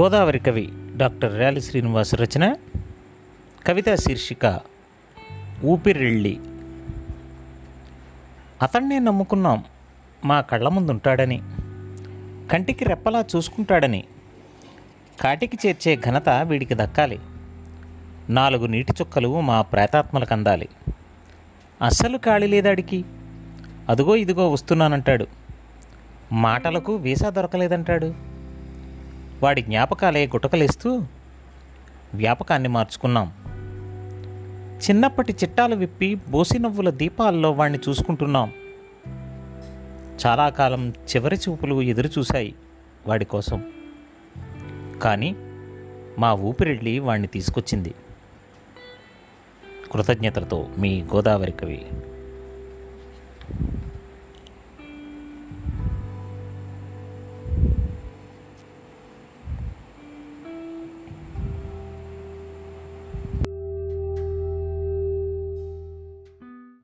గోదావరి కవి డాక్టర్ ర్యాలి శ్రీనివాస్ రచన కవితా శీర్షిక ఊపిరిళ్ళి. అతన్నే నమ్ముకున్నాం మా కళ్ళ ముందుంటాడని కంటికి రెప్పలా చూసుకుంటాడని. కాటికి చేర్చే ఘనత వీడికి దక్కాలి. నాలుగు నీటి చుక్కలు మా ప్రేతాత్మలకు అందాలి అస్సలు ఖాళీ లేదాడికి? అదుగో ఇదిగో వస్తున్నానంటాడు. మాటలకు వీసా దొరకలేదంటాడు. వాడి జ్ఞాపకాలే గుటకలేస్తూ వ్యాపకాన్ని మార్చుకున్నాం. చిన్నప్పటి చిట్టాలు విప్పి బోసినవ్వుల దీపాల్లో వాణ్ణి చూసుకుంటున్నాం. చాలా కాలం చివరి చూపులు ఎదురు చూశాయి వాడి కోసం. కానీ మా ఊపిరెళ్ళి వాణ్ణి తీసుకొచ్చింది. కృతజ్ఞతలతో మీ గోదావరి కవి.